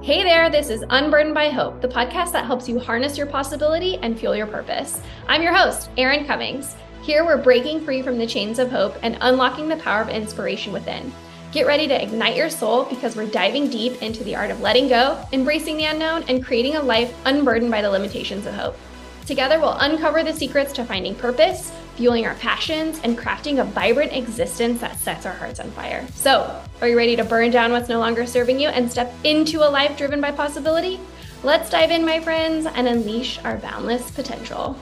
Hey there, this is Unburdened by Hope, the podcast that helps you harness your possibility and fuel your purpose. I'm your host, Erin Cummings. Here we're breaking free from the chains of hope and unlocking the power of inspiration within. Get ready to ignite your soul because we're diving deep into the art of letting go, embracing the unknown, and creating a life unburdened by the limitations of hope. Together, we'll uncover the secrets to finding purpose, fueling our passions, and crafting a vibrant existence that sets our hearts on fire. So, are you ready to burn down what's no longer serving you and step into a life driven by possibility? Let's dive in, my friends, and unleash our boundless potential.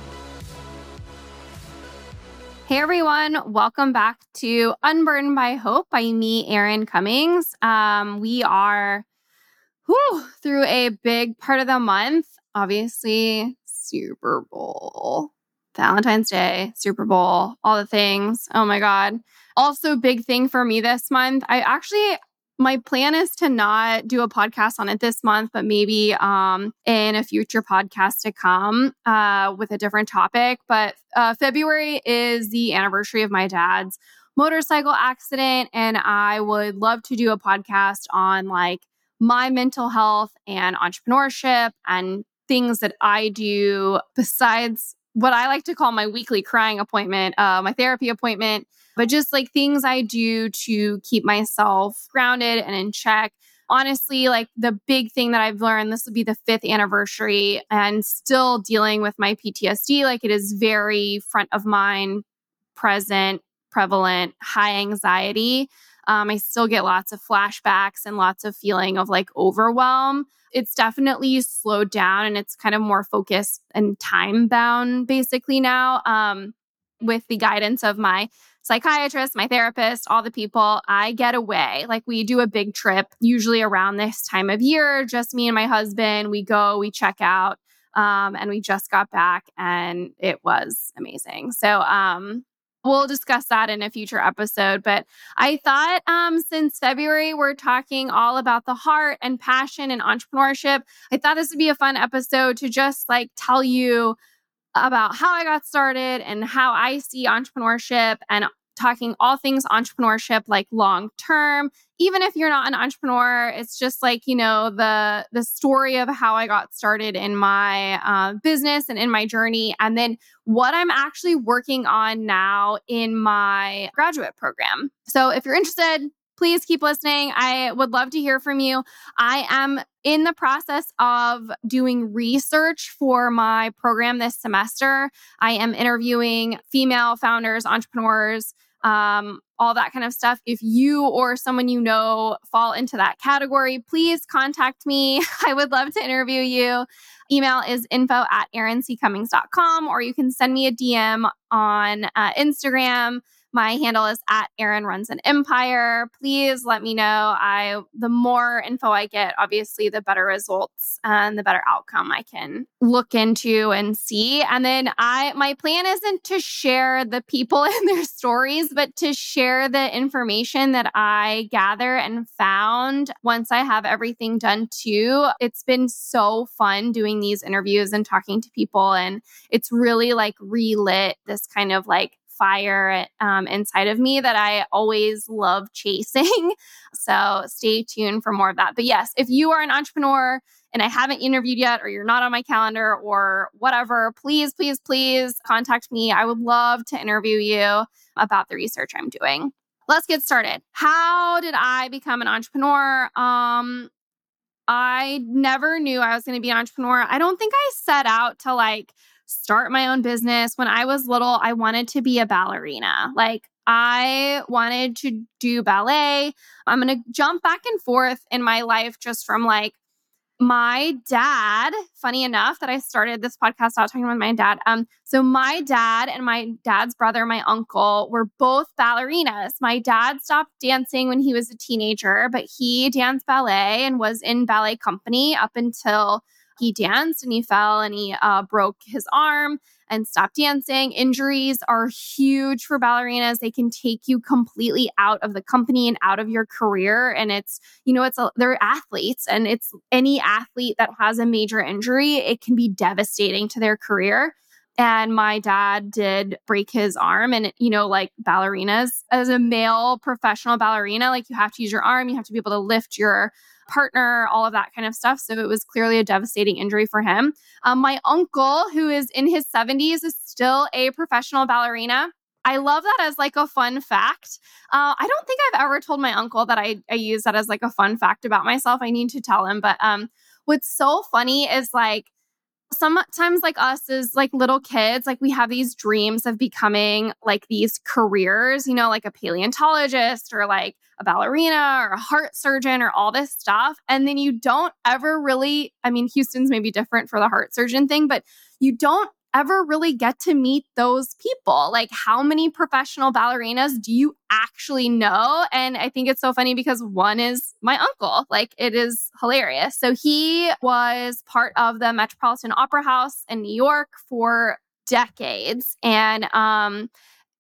Hey everyone, welcome back to Unburdened by Hope by me, Erin Cummings. Um, we are whew, through a big part of the month. Obviously, Super Bowl, Valentine's Day, Super Bowl, all the things. Oh my God. Also, big thing for me this month. I actually, my plan is to not do a podcast on it this month, but maybe um, in a future podcast to come uh, with a different topic. But uh, February is the anniversary of my dad's motorcycle accident. And I would love to do a podcast on like my mental health and entrepreneurship and things that I do besides what I like to call my weekly crying appointment, uh, my therapy appointment, but just like things I do to keep myself grounded and in check. Honestly, like the big thing that I've learned, this will be the fifth anniversary and still dealing with my PTSD. Like it is very front of mind, present, prevalent, high anxiety. Um, I still get lots of flashbacks and lots of feeling of like overwhelm it's definitely slowed down and it's kind of more focused and time bound basically now. Um, with the guidance of my psychiatrist, my therapist, all the people, I get away. Like we do a big trip, usually around this time of year, just me and my husband. We go, we check out. Um, and we just got back and it was amazing. So um, we'll discuss that in a future episode. But I thought um, since February, we're talking all about the heart and passion and entrepreneurship. I thought this would be a fun episode to just like tell you about how I got started and how I see entrepreneurship and talking all things entrepreneurship like long term. Even if you're not an entrepreneur it's just like you know the the story of how i got started in my uh, business and in my journey and then what i'm actually working on now in my graduate program. So if you're interested please keep listening. I would love to hear from you. I am in the process of doing research for my program this semester. I am interviewing female founders entrepreneurs um, all that kind of stuff. If you or someone you know fall into that category, please contact me. I would love to interview you. Email is info at erincummings.com, or you can send me a DM on uh, Instagram my handle is at Erin Runs an Empire. Please let me know. I the more info I get, obviously, the better results and the better outcome I can look into and see. And then I my plan isn't to share the people and their stories, but to share the information that I gather and found once I have everything done too. It's been so fun doing these interviews and talking to people. And it's really like relit this kind of like fire um, inside of me that I always love chasing. so stay tuned for more of that. But yes, if you are an entrepreneur and I haven't interviewed yet, or you're not on my calendar, or whatever, please, please, please contact me. I would love to interview you about the research I'm doing. Let's get started. How did I become an entrepreneur? Um, I never knew I was going to be an entrepreneur. I don't think I set out to like start my own business. When I was little, I wanted to be a ballerina. Like, I wanted to do ballet. I'm going to jump back and forth in my life just from like my dad, funny enough that I started this podcast out talking with my dad. Um, so my dad and my dad's brother, my uncle, were both ballerinas. My dad stopped dancing when he was a teenager, but he danced ballet and was in ballet company up until he danced and he fell and he uh, broke his arm and stopped dancing. Injuries are huge for ballerinas. They can take you completely out of the company and out of your career. And it's, you know, it's a, they're athletes and it's any athlete that has a major injury, it can be devastating to their career. And my dad did break his arm. And, you know, like ballerinas, as a male professional ballerina, like you have to use your arm, you have to be able to lift your partner, all of that kind of stuff. So it was clearly a devastating injury for him. Um, my uncle, who is in his 70s, is still a professional ballerina. I love that as like a fun fact. Uh, I don't think I've ever told my uncle that I, I use that as like a fun fact about myself. I need to tell him. But um, what's so funny is like sometimes like us as like little kids like we have these dreams of becoming like these careers you know like a paleontologist or like a ballerina or a heart surgeon or all this stuff. And then you don't ever really i mean houston's maybe different for the heart surgeon thing but you don't ever really get to meet those people. Like, how many professional ballerinas do you actually know? And I think it's so funny because one is my uncle. Like, it is hilarious. So, he was part of the Metropolitan Opera House in New York for decades. And, um,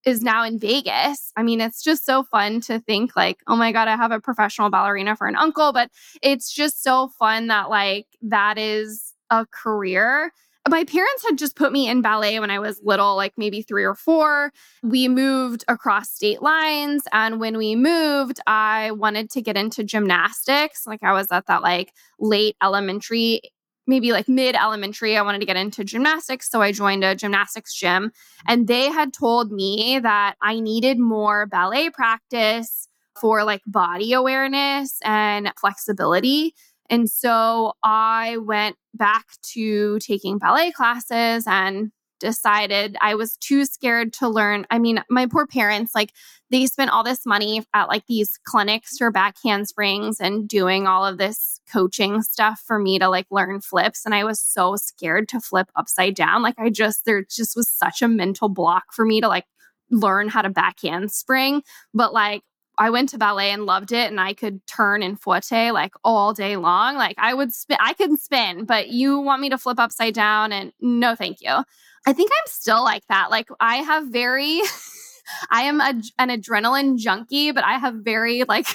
is now in Vegas. I mean, it's just so fun to think like, oh my God, I have a professional ballerina for an uncle. But it's just so fun that like that is a career my parents had just put me in ballet when I was little, like maybe three or four. We moved across state lines. And when we moved, I wanted to get into gymnastics. Like I was at that like late elementary, maybe like mid elementary. I wanted to get into gymnastics. So I joined a gymnastics gym. And they had told me that I needed more ballet practice for like body awareness and flexibility. And so I went back to taking ballet classes and decided I was too scared to learn. I mean, my poor parents, like, they spent all this money at like these clinics for back handsprings and doing all of this coaching stuff for me to like learn flips. And I was so scared to flip upside down. Like, I just, there just was such a mental block for me to like learn how to back handspring. But like, I went to ballet and loved it and I could turn and fouette like all day long. Like I would spin, I could spin, but you want me to flip upside down and no, thank you. I think I'm still like that. Like I have very, I am a, an adrenaline junkie, but I have very like,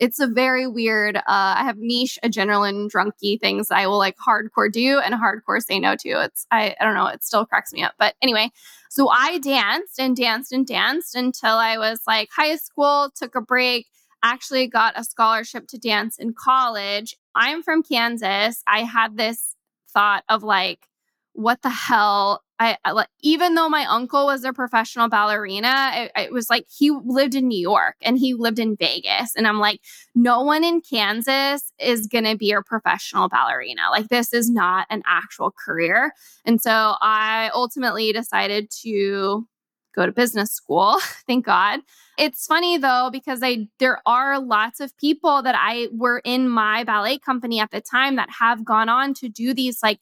it's a very weird, uh, I have niche adrenaline drunky things I will like hardcore do and hardcore say no to. It's, I, I don't know, it still cracks me up. But anyway, so I danced and danced and danced until I was like high school, took a break, actually got a scholarship to dance in college. I'm from Kansas. I had this thought of like, what the hell I, even though my uncle was a professional ballerina, it, it, was like he lived in New York and he lived in Vegas, and I'm like, no one in Kansas is gonna be a professional ballerina. Like this is not an actual career, and so I ultimately decided to go to business school. Thank God. It's funny though because I there are lots of people that I were in my ballet company at the time that have gone on to do these like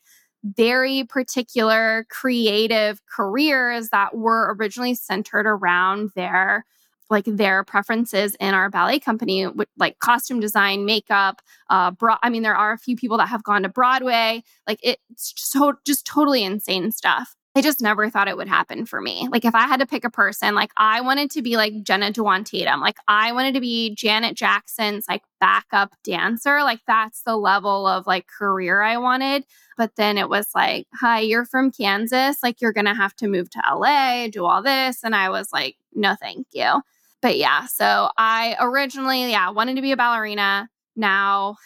very particular creative careers that were originally centered around their like their preferences in our ballet company like costume design makeup uh bro- i mean there are a few people that have gone to broadway like it's so just totally insane stuff I just never thought it would happen for me. Like if I had to pick a person, like I wanted to be like Jenna Dewan Tatum. Like I wanted to be Janet Jackson's like backup dancer. Like that's the level of like career I wanted. But then it was like, hi, you're from Kansas. Like you're gonna have to move to LA, do all this. And I was like, no, thank you. But yeah, so I originally, yeah, wanted to be a ballerina. Now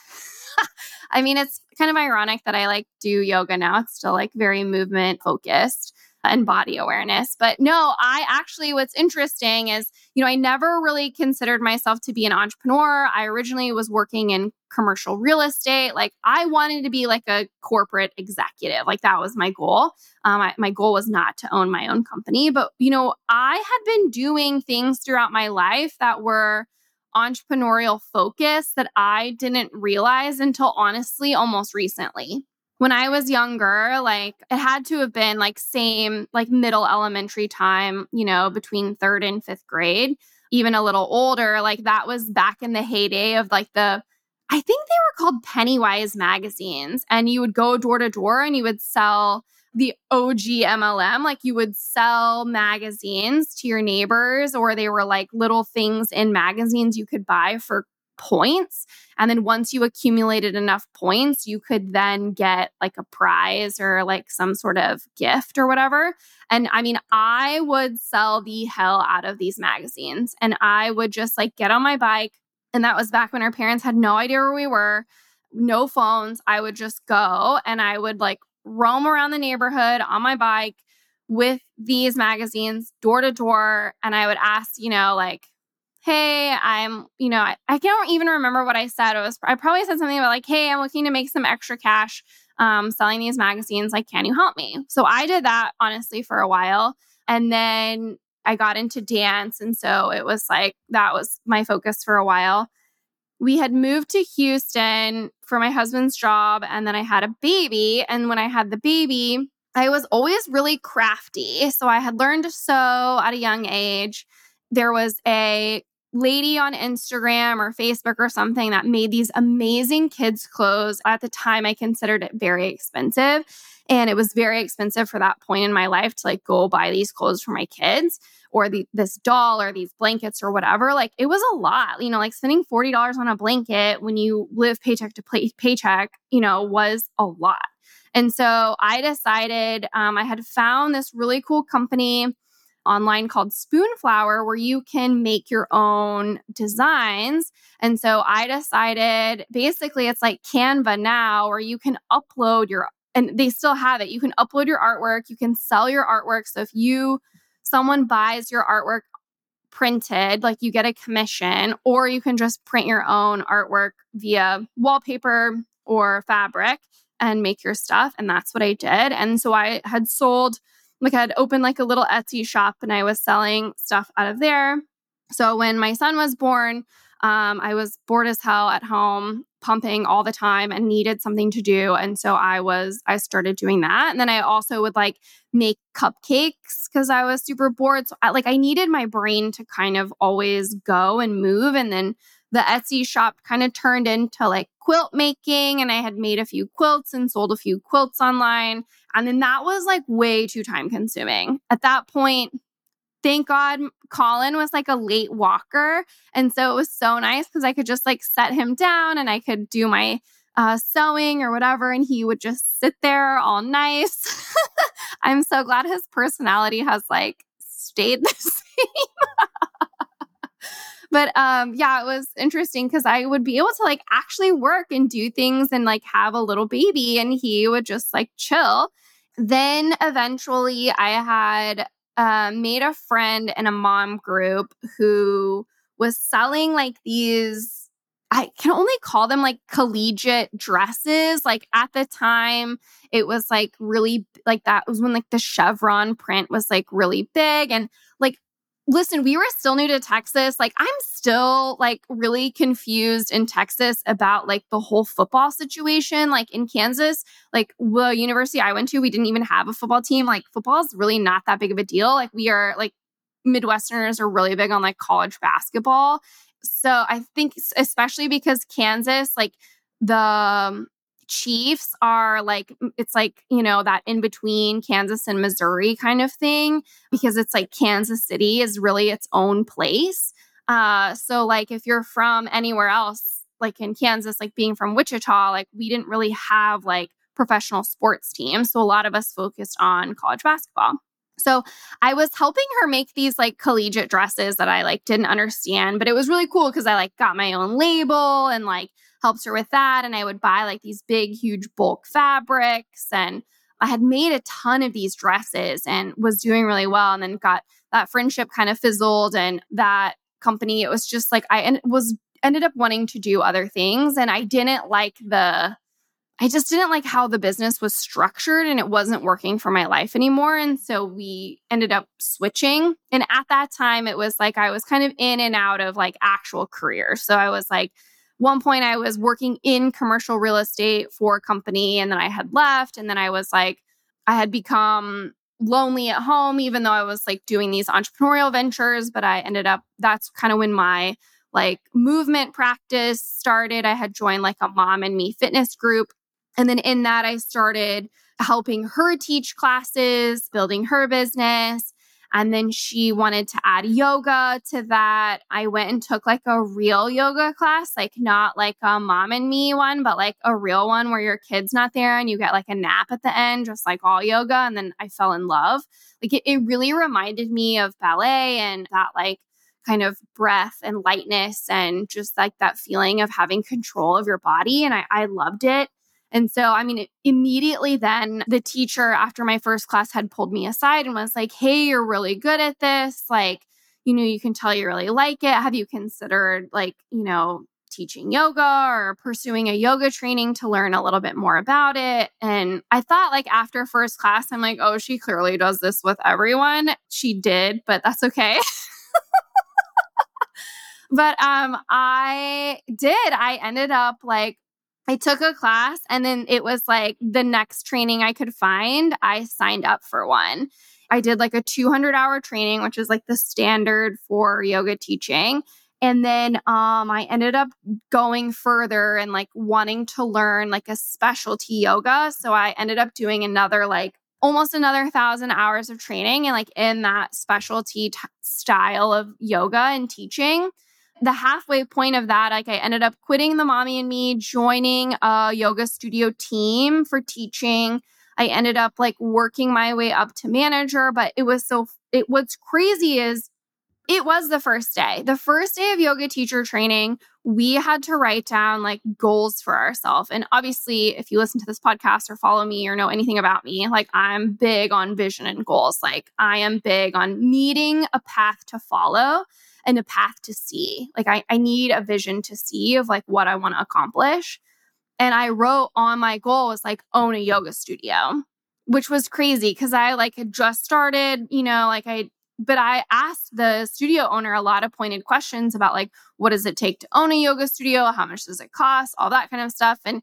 I mean, it's kind of ironic that I like do yoga now. It's still like very movement focused and body awareness. But no, I actually, what's interesting is, you know, I never really considered myself to be an entrepreneur. I originally was working in commercial real estate. Like, I wanted to be like a corporate executive. Like, that was my goal. Um, I, my goal was not to own my own company. But, you know, I had been doing things throughout my life that were, entrepreneurial focus that I didn't realize until honestly almost recently. When I was younger, like it had to have been like same, like middle elementary time, you know, between third and fifth grade, even a little older. Like that was back in the heyday of like the, I think they were called Pennywise magazines. And you would go door to door and you would sell the OG MLM. Like you would sell magazines to your neighbors, or they were like little things in magazines you could buy for points. And then once you accumulated enough points, you could then get like a prize or like some sort of gift or whatever. And I mean, I would sell the hell out of these magazines and I would just like get on my bike, And that was back when our parents had no idea where we were, no phones. I would just go and I would like roam around the neighborhood on my bike with these magazines door to door. And I would ask, you know, like, hey, I'm, you know, I, I can't even remember what I said. It was, I probably said something about like, hey, I'm looking to make some extra cash um, selling these magazines. Like, can you help me? So I did that honestly for a while. And then I got into dance. And so it was like, that was my focus for a while. We had moved to Houston for my husband's job. And then I had a baby. And when I had the baby, I was always really crafty. So I had learned to sew at a young age. There was a lady on Instagram or Facebook or something that made these amazing kids' clothes. At the time, I considered it very expensive. And it was very expensive for that point in my life to like go buy these clothes for my kids or the, this doll or these blankets or whatever. Like it was a lot, you know, like spending $40 on a blanket when you live paycheck to pay- paycheck, you know, was a lot. And so I decided um, I had found this really cool company online called Spoonflower where you can make your own designs. And so I decided basically it's like Canva now where you can upload your and they still have it. You can upload your artwork, you can sell your artwork. So if you someone buys your artwork printed, like you get a commission, or you can just print your own artwork via wallpaper or fabric and make your stuff. And that's what I did. And so I had sold like I had opened like a little Etsy shop and I was selling stuff out of there. So when my son was born, um, I was bored as hell at home, pumping all the time and needed something to do. And so I was, I started doing that. And then I also would like make cupcakes because I was super bored. So I, like I needed my brain to kind of always go and move. And then the Etsy shop kind of turned into like quilt making and I had made a few quilts and sold a few quilts online. And then that was like way too time consuming. At that point, thank God Colin was like a late walker. And so it was so nice because I could just like set him down and I could do my uh, sewing or whatever. And he would just sit there all nice. I'm so glad his personality has like stayed the same. but um yeah it was interesting because i would be able to like actually work and do things and like have a little baby and he would just like chill then eventually i had uh, made a friend in a mom group who was selling like these I can only call them like collegiate dresses. Like at the time, it was like really like that was when like the chevron print was like really big. And listen, we were still new to Texas. Like, I'm still like really confused in Texas about like the whole football situation. Like in Kansas, like the university I went to, we didn't even have a football team. Like, football is really not that big of a deal. Like, we are like Midwesterners are really big on like college basketball. So I think, especially because Kansas, like the um, Chiefs are like, it's like, you know, that in between Kansas and Missouri kind of thing, because it's like Kansas City is really its own place. Uh, so, like, if you're from anywhere else, like in Kansas, like being from Wichita, like we didn't really have like professional sports teams. So, a lot of us focused on college basketball. So I was helping her make these like collegiate dresses that I like didn't understand, but it was really cool because I like got my own label and like helped her with that. And I would buy like these big, huge bulk fabrics. And I had made a ton of these dresses and was doing really well. And then got that friendship kind of fizzled. And that company, it was just like I en- was ended up wanting to do other things. And I didn't like the, I just didn't like how the business was structured and it wasn't working for my life anymore. And so we ended up switching. And at that time, it was like I was kind of in and out of like actual career. So I was like, one point I was working in commercial real estate for a company and then I had left and then I was like I had become lonely at home even though I was like doing these entrepreneurial ventures but I ended up that's kind of when my like movement practice started. I had joined like a mom and me fitness group and then in that I started helping her teach classes building her business and then she wanted to add yoga to that. I went and took like a real yoga class, like not like a mom and me one, but like a real one where your kid's not there and you get like a nap at the end, just like all yoga. And then I fell in love. Like it, it really reminded me of ballet and that like kind of breath and lightness and just like that feeling of having control of your body. And I, I loved it. And so, I mean, it, immediately then the teacher after my first class had pulled me aside and was like, Hey, you're really good at this. Like, you know, you can tell you really like it. Have you considered like, you know, teaching yoga or pursuing a yoga training to learn a little bit more about it. And I thought, like, after first class, I'm like, oh, she clearly does this with everyone. She did, but that's okay. but um I did. I ended up like I took a class and then it was like the next training I could find, I signed up for one. I did like a 200 hour training, which is like the standard for yoga teaching. And then um, I ended up going further and like wanting to learn like a specialty yoga. So I ended up doing another like almost another thousand hours of training and like in that specialty t- style of yoga and teaching. The halfway point of that, like I ended up quitting the mommy and me, joining a yoga studio team for teaching. I ended up like working my way up to manager, but it was so, it what's crazy is it was the first day. The first day of yoga teacher training, we had to write down like goals for ourselves. And obviously, if you listen to this podcast or follow me or know anything about me, like I'm big on vision and goals. Like I am big on needing a path to follow and a path to see. Like I, I need a vision to see of like what I want to accomplish. And I wrote on my goal was like own a yoga studio which was crazy because I like had just started, you know, like I but I asked the studio owner a lot of pointed questions about like, what does it take to own a yoga studio? How much does it cost? All that kind of stuff. And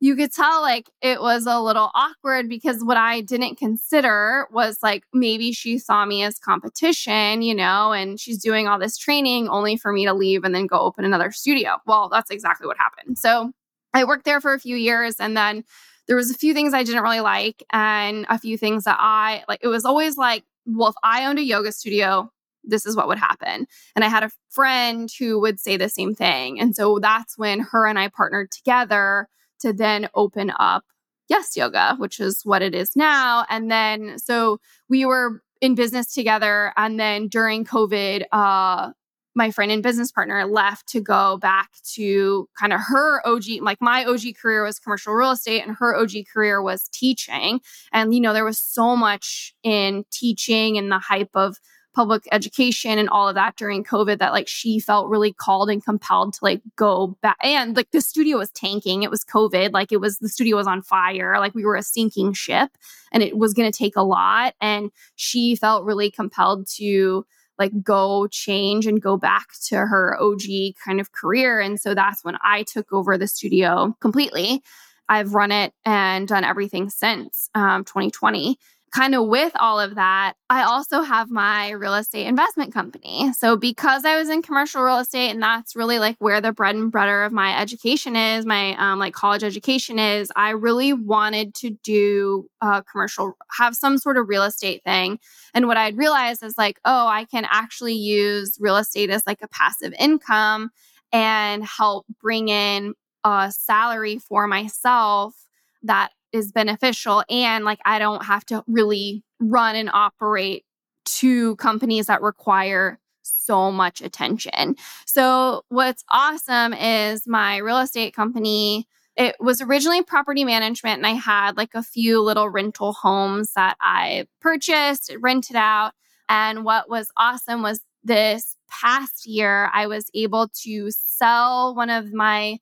you could tell like it was a little awkward because what I didn't consider was like maybe she saw me as competition, you know, and she's doing all this training only for me to leave and then go open another studio. Well, that's exactly what happened. So I worked there for a few years and then there was a few things I didn't really like and a few things that I like it was always like well, if I owned a yoga studio, this is what would happen. And I had a friend who would say the same thing. And so that's when her and I partnered together to then open up Yes Yoga, which is what it is now. And then so we were in business together. And then during COVID, uh, my friend and business partner left to go back to kind of her OG, like my OG career was commercial real estate and her OG career was teaching. And, you know, there was so much in teaching and the hype of public education and all of that during COVID that like she felt really called and compelled to like go back. And like the studio was tanking. It was COVID. Like it was the studio was on fire. Like we were a sinking ship and it was going to take a lot. And she felt really compelled to like go change and go back to her OG kind of career. And so that's when I took over the studio completely. I've run it and done everything since um, 2020 kind of with all of that, I also have my real estate investment company. So because I was in commercial real estate and that's really like where the bread and butter of my education is, my um, like college education is, I really wanted to do uh, commercial, have some sort of real estate thing. And what I'd realized is like, oh, I can actually use real estate as like a passive income and help bring in a salary for myself that is beneficial and like I don't have to really run and operate two companies that require so much attention. So what's awesome is my real estate company it was originally property management and I had like a few little rental homes that I purchased, rented out. And what was awesome was this past year I was able to sell one of my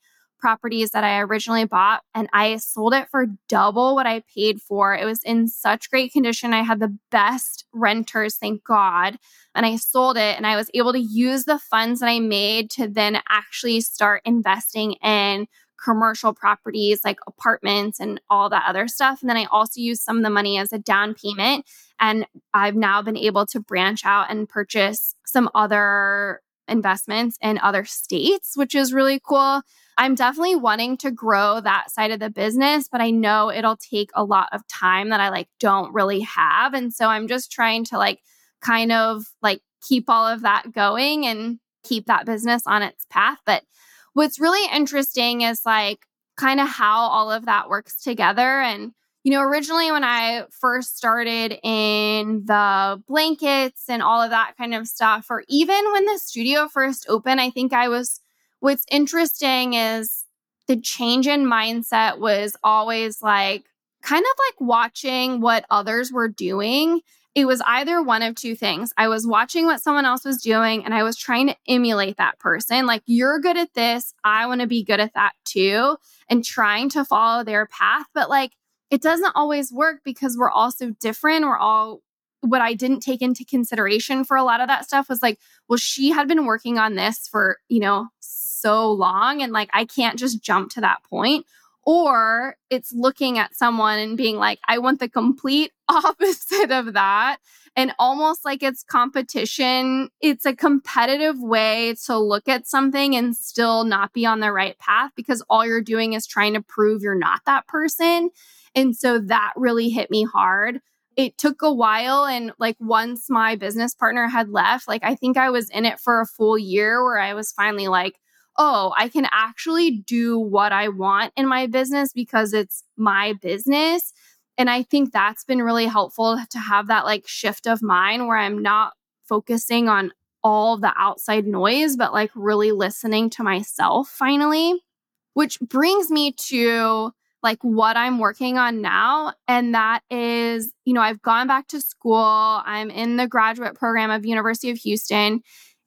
properties that I originally bought and I sold it for double what I paid for. It was in such great condition. I had the best renters, thank God. And I sold it and I was able to use the funds that I made to then actually start investing in commercial properties like apartments and all that other stuff. And then I also used some of the money as a down payment. And I've now been able to branch out and purchase some other investments in other states, which is really cool. I'm definitely wanting to grow that side of the business, but I know it'll take a lot of time that I like don't really have. And so I'm just trying to like kind of like keep all of that going and keep that business on its path. But what's really interesting is like kind of how all of that works together. And, you know, originally when I first started in the blankets and all of that kind of stuff, or even when the studio first opened, I think I was, what's interesting is the change in mindset was always like kind of like watching what others were doing it was either one of two things. I was watching what someone else was doing and I was trying to emulate that person. Like, you're good at this. I want to be good at that too. And trying to follow their path. But like, it doesn't always work because we're all so different. We're all, what I didn't take into consideration for a lot of that stuff was like, well, she had been working on this for, you know, so long. And like, I can't just jump to that point or it's looking at someone and being like, I want the complete opposite of that. And almost like it's competition. It's a competitive way to look at something and still not be on the right path because all you're doing is trying to prove you're not that person. And so that really hit me hard. It took a while. And like once my business partner had left, like I think I was in it for a full year where I was finally like, oh, I can actually do what I want in my business because it's my business. And I think that's been really helpful to have that like shift of mind where I'm not focusing on all the outside noise, but like really listening to myself finally, which brings me to like what I'm working on now. And that is, you know, I've gone back to school. I'm in the graduate program of University of Houston.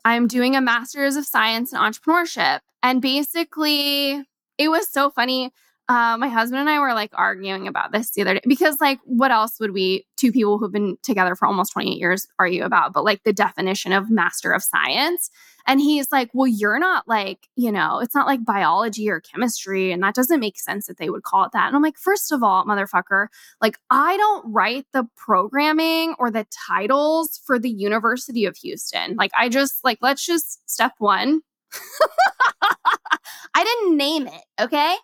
I'm doing a master's of science in entrepreneurship. And basically, it was so funny. Uh, my husband and I were like arguing about this the other day because, like, what else would we, two people who've been together for almost 28 years, argue about? But like the definition of master of science. And he's like, well, you're not like, you know, it's not like biology or chemistry. And that doesn't make sense that they would call it that. And I'm like, first of all, motherfucker, like, I don't write the programming or the titles for the University of Houston. Like, I just, like, let's just step one. I didn't name it. Okay.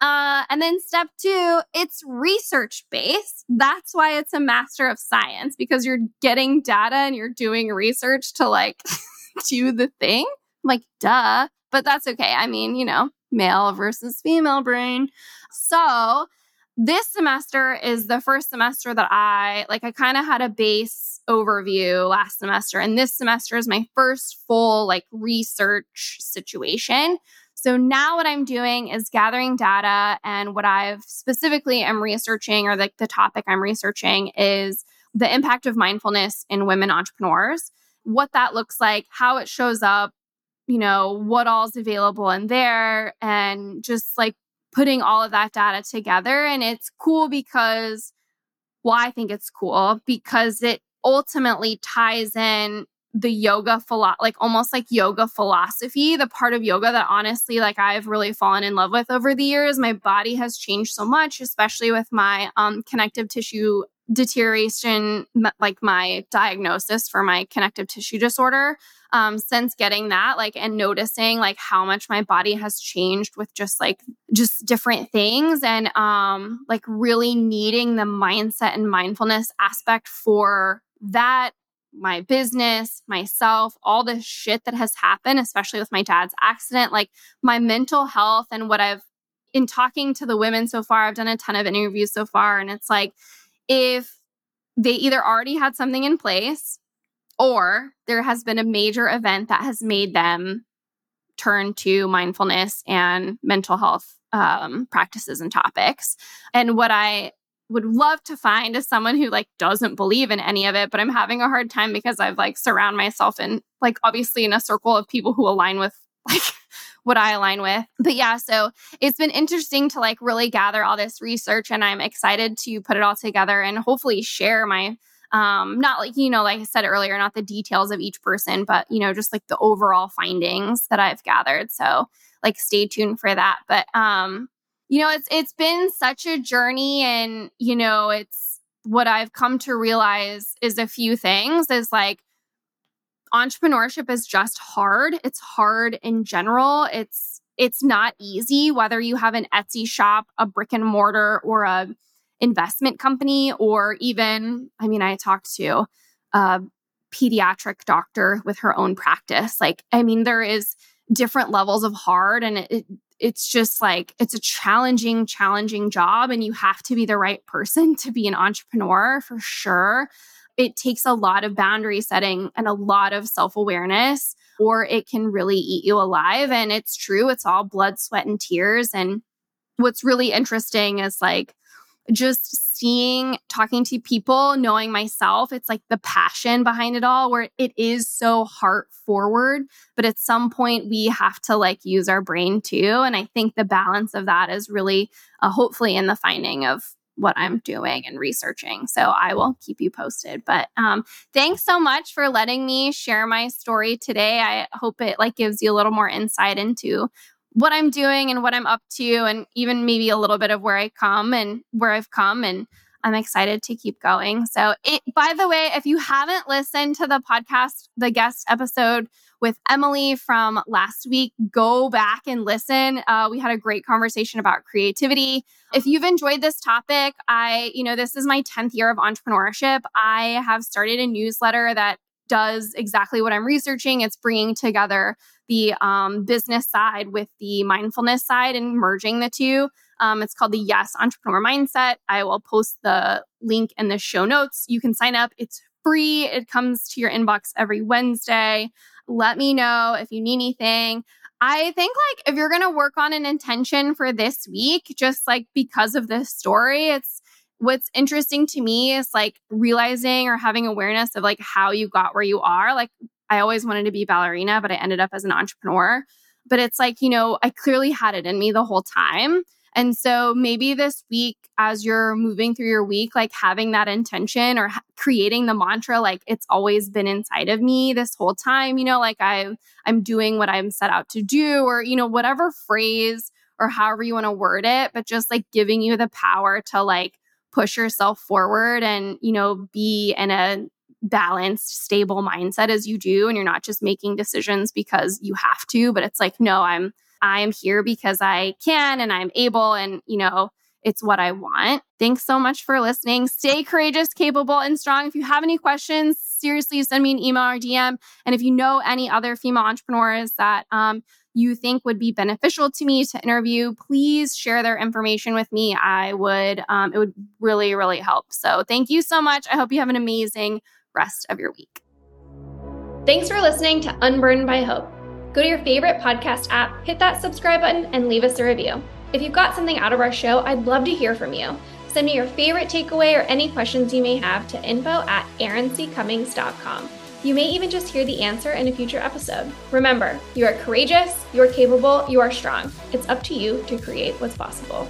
Uh, and then step two, it's research based. That's why it's a master of science because you're getting data and you're doing research to like do the thing. I'm like, duh. But that's okay. I mean, you know, male versus female brain. So this semester is the first semester that I like, I kind of had a base overview last semester. And this semester is my first full like research situation. So now what I'm doing is gathering data and what I've specifically am researching or like the topic I'm researching is the impact of mindfulness in women entrepreneurs what that looks like, how it shows up, you know, what all's available in there, and just like putting all of that data together. And it's cool because, well, I think it's cool because it ultimately ties in the yoga philo- like almost like yoga philosophy the part of yoga that honestly like i've really fallen in love with over the years my body has changed so much especially with my um connective tissue deterioration, like my diagnosis for my connective tissue disorder. Um, since getting that, like, and noticing like how much my body has changed with just like just different things, and um, like really needing the mindset and mindfulness aspect for that my business, myself, all the shit that has happened, especially with my dad's accident, like my mental health and what I've in talking to the women so far, I've done a ton of interviews so far, and it's like if they either already had something in place or there has been a major event that has made them turn to mindfulness and mental health um, practices and topics. And what I would love to find is someone who like doesn't believe in any of it, but I'm having a hard time because I've like surround myself in like obviously in a circle of people who align with like what I align with. But yeah, so it's been interesting to like really gather all this research and I'm excited to put it all together and hopefully share my um not like you know like I said earlier not the details of each person but you know just like the overall findings that I've gathered. So like stay tuned for that. But um you know it's it's been such a journey and you know it's what I've come to realize is a few things is like entrepreneurship is just hard. It's hard in general. It's it's not easy whether you have an Etsy shop, a brick and mortar or a investment company or even I mean I talked to a pediatric doctor with her own practice. Like I mean there is different levels of hard and it, it's just like it's a challenging, challenging job, and you have to be the right person to be an entrepreneur for sure. It takes a lot of boundary setting and a lot of self awareness, or it can really eat you alive. And it's true, it's all blood, sweat, and tears. And what's really interesting is like, just seeing, talking to people, knowing myself, it's like the passion behind it all, where it is so heart forward. But at some point, we have to like use our brain too. And I think the balance of that is really uh, hopefully in the finding of what I'm doing and researching. So I will keep you posted. But um, thanks so much for letting me share my story today. I hope it like gives you a little more insight into what I'm doing and what I'm up to, and even maybe a little bit of where I come and where I've come. And I'm excited to keep going. So, it, by the way, if you haven't listened to the podcast, the guest episode with Emily from last week, go back and listen. Uh, we had a great conversation about creativity. If you've enjoyed this topic, I, you know, this is my 10th year of entrepreneurship. I have started a newsletter that does exactly what I'm researching. It's bringing together the um, business side with the mindfulness side and merging the two. Um, it's called the Yes Entrepreneur Mindset. I will post the link in the show notes. You can sign up. It's free. It comes to your inbox every Wednesday. Let me know if you need anything. I think like if you're going to work on an intention for this week, just like because of this story, it's what's interesting to me is like realizing or having awareness of like how you got where you are. Like I always wanted to be ballerina, but I ended up as an entrepreneur. But it's like, you know, I clearly had it in me the whole time. And so maybe this week, as you're moving through your week, like having that intention or creating the mantra, like it's always been inside of me this whole time, you know, like I, I'm doing what I'm set out to do, or, you know, whatever phrase or however you want to word it, but just like giving you the power to like push yourself forward and, you know, be in a balanced, stable mindset as you do. And you're not just making decisions because you have to, but it's like, no, I'm, I'm here because I can and I'm able and, you know, it's what I want. Thanks so much for listening. Stay courageous, capable, and strong. If you have any questions, seriously send me an email or DM. And if you know any other female entrepreneurs that um, you think would be beneficial to me to interview, please share their information with me. I would, um, it would really, really help. So thank you so much. I hope you have an amazing rest of your week. Thanks for listening to Unburdened by Hope. Go to your favorite podcast app, hit that subscribe button, and leave us a review. If you've got something out of our show, I'd love to hear from you. Send me your favorite takeaway or any questions you may have to info at erinccummings.com. You may even just hear the answer in a future episode. Remember, you are courageous, you are capable, you are strong. It's up to you to create what's possible.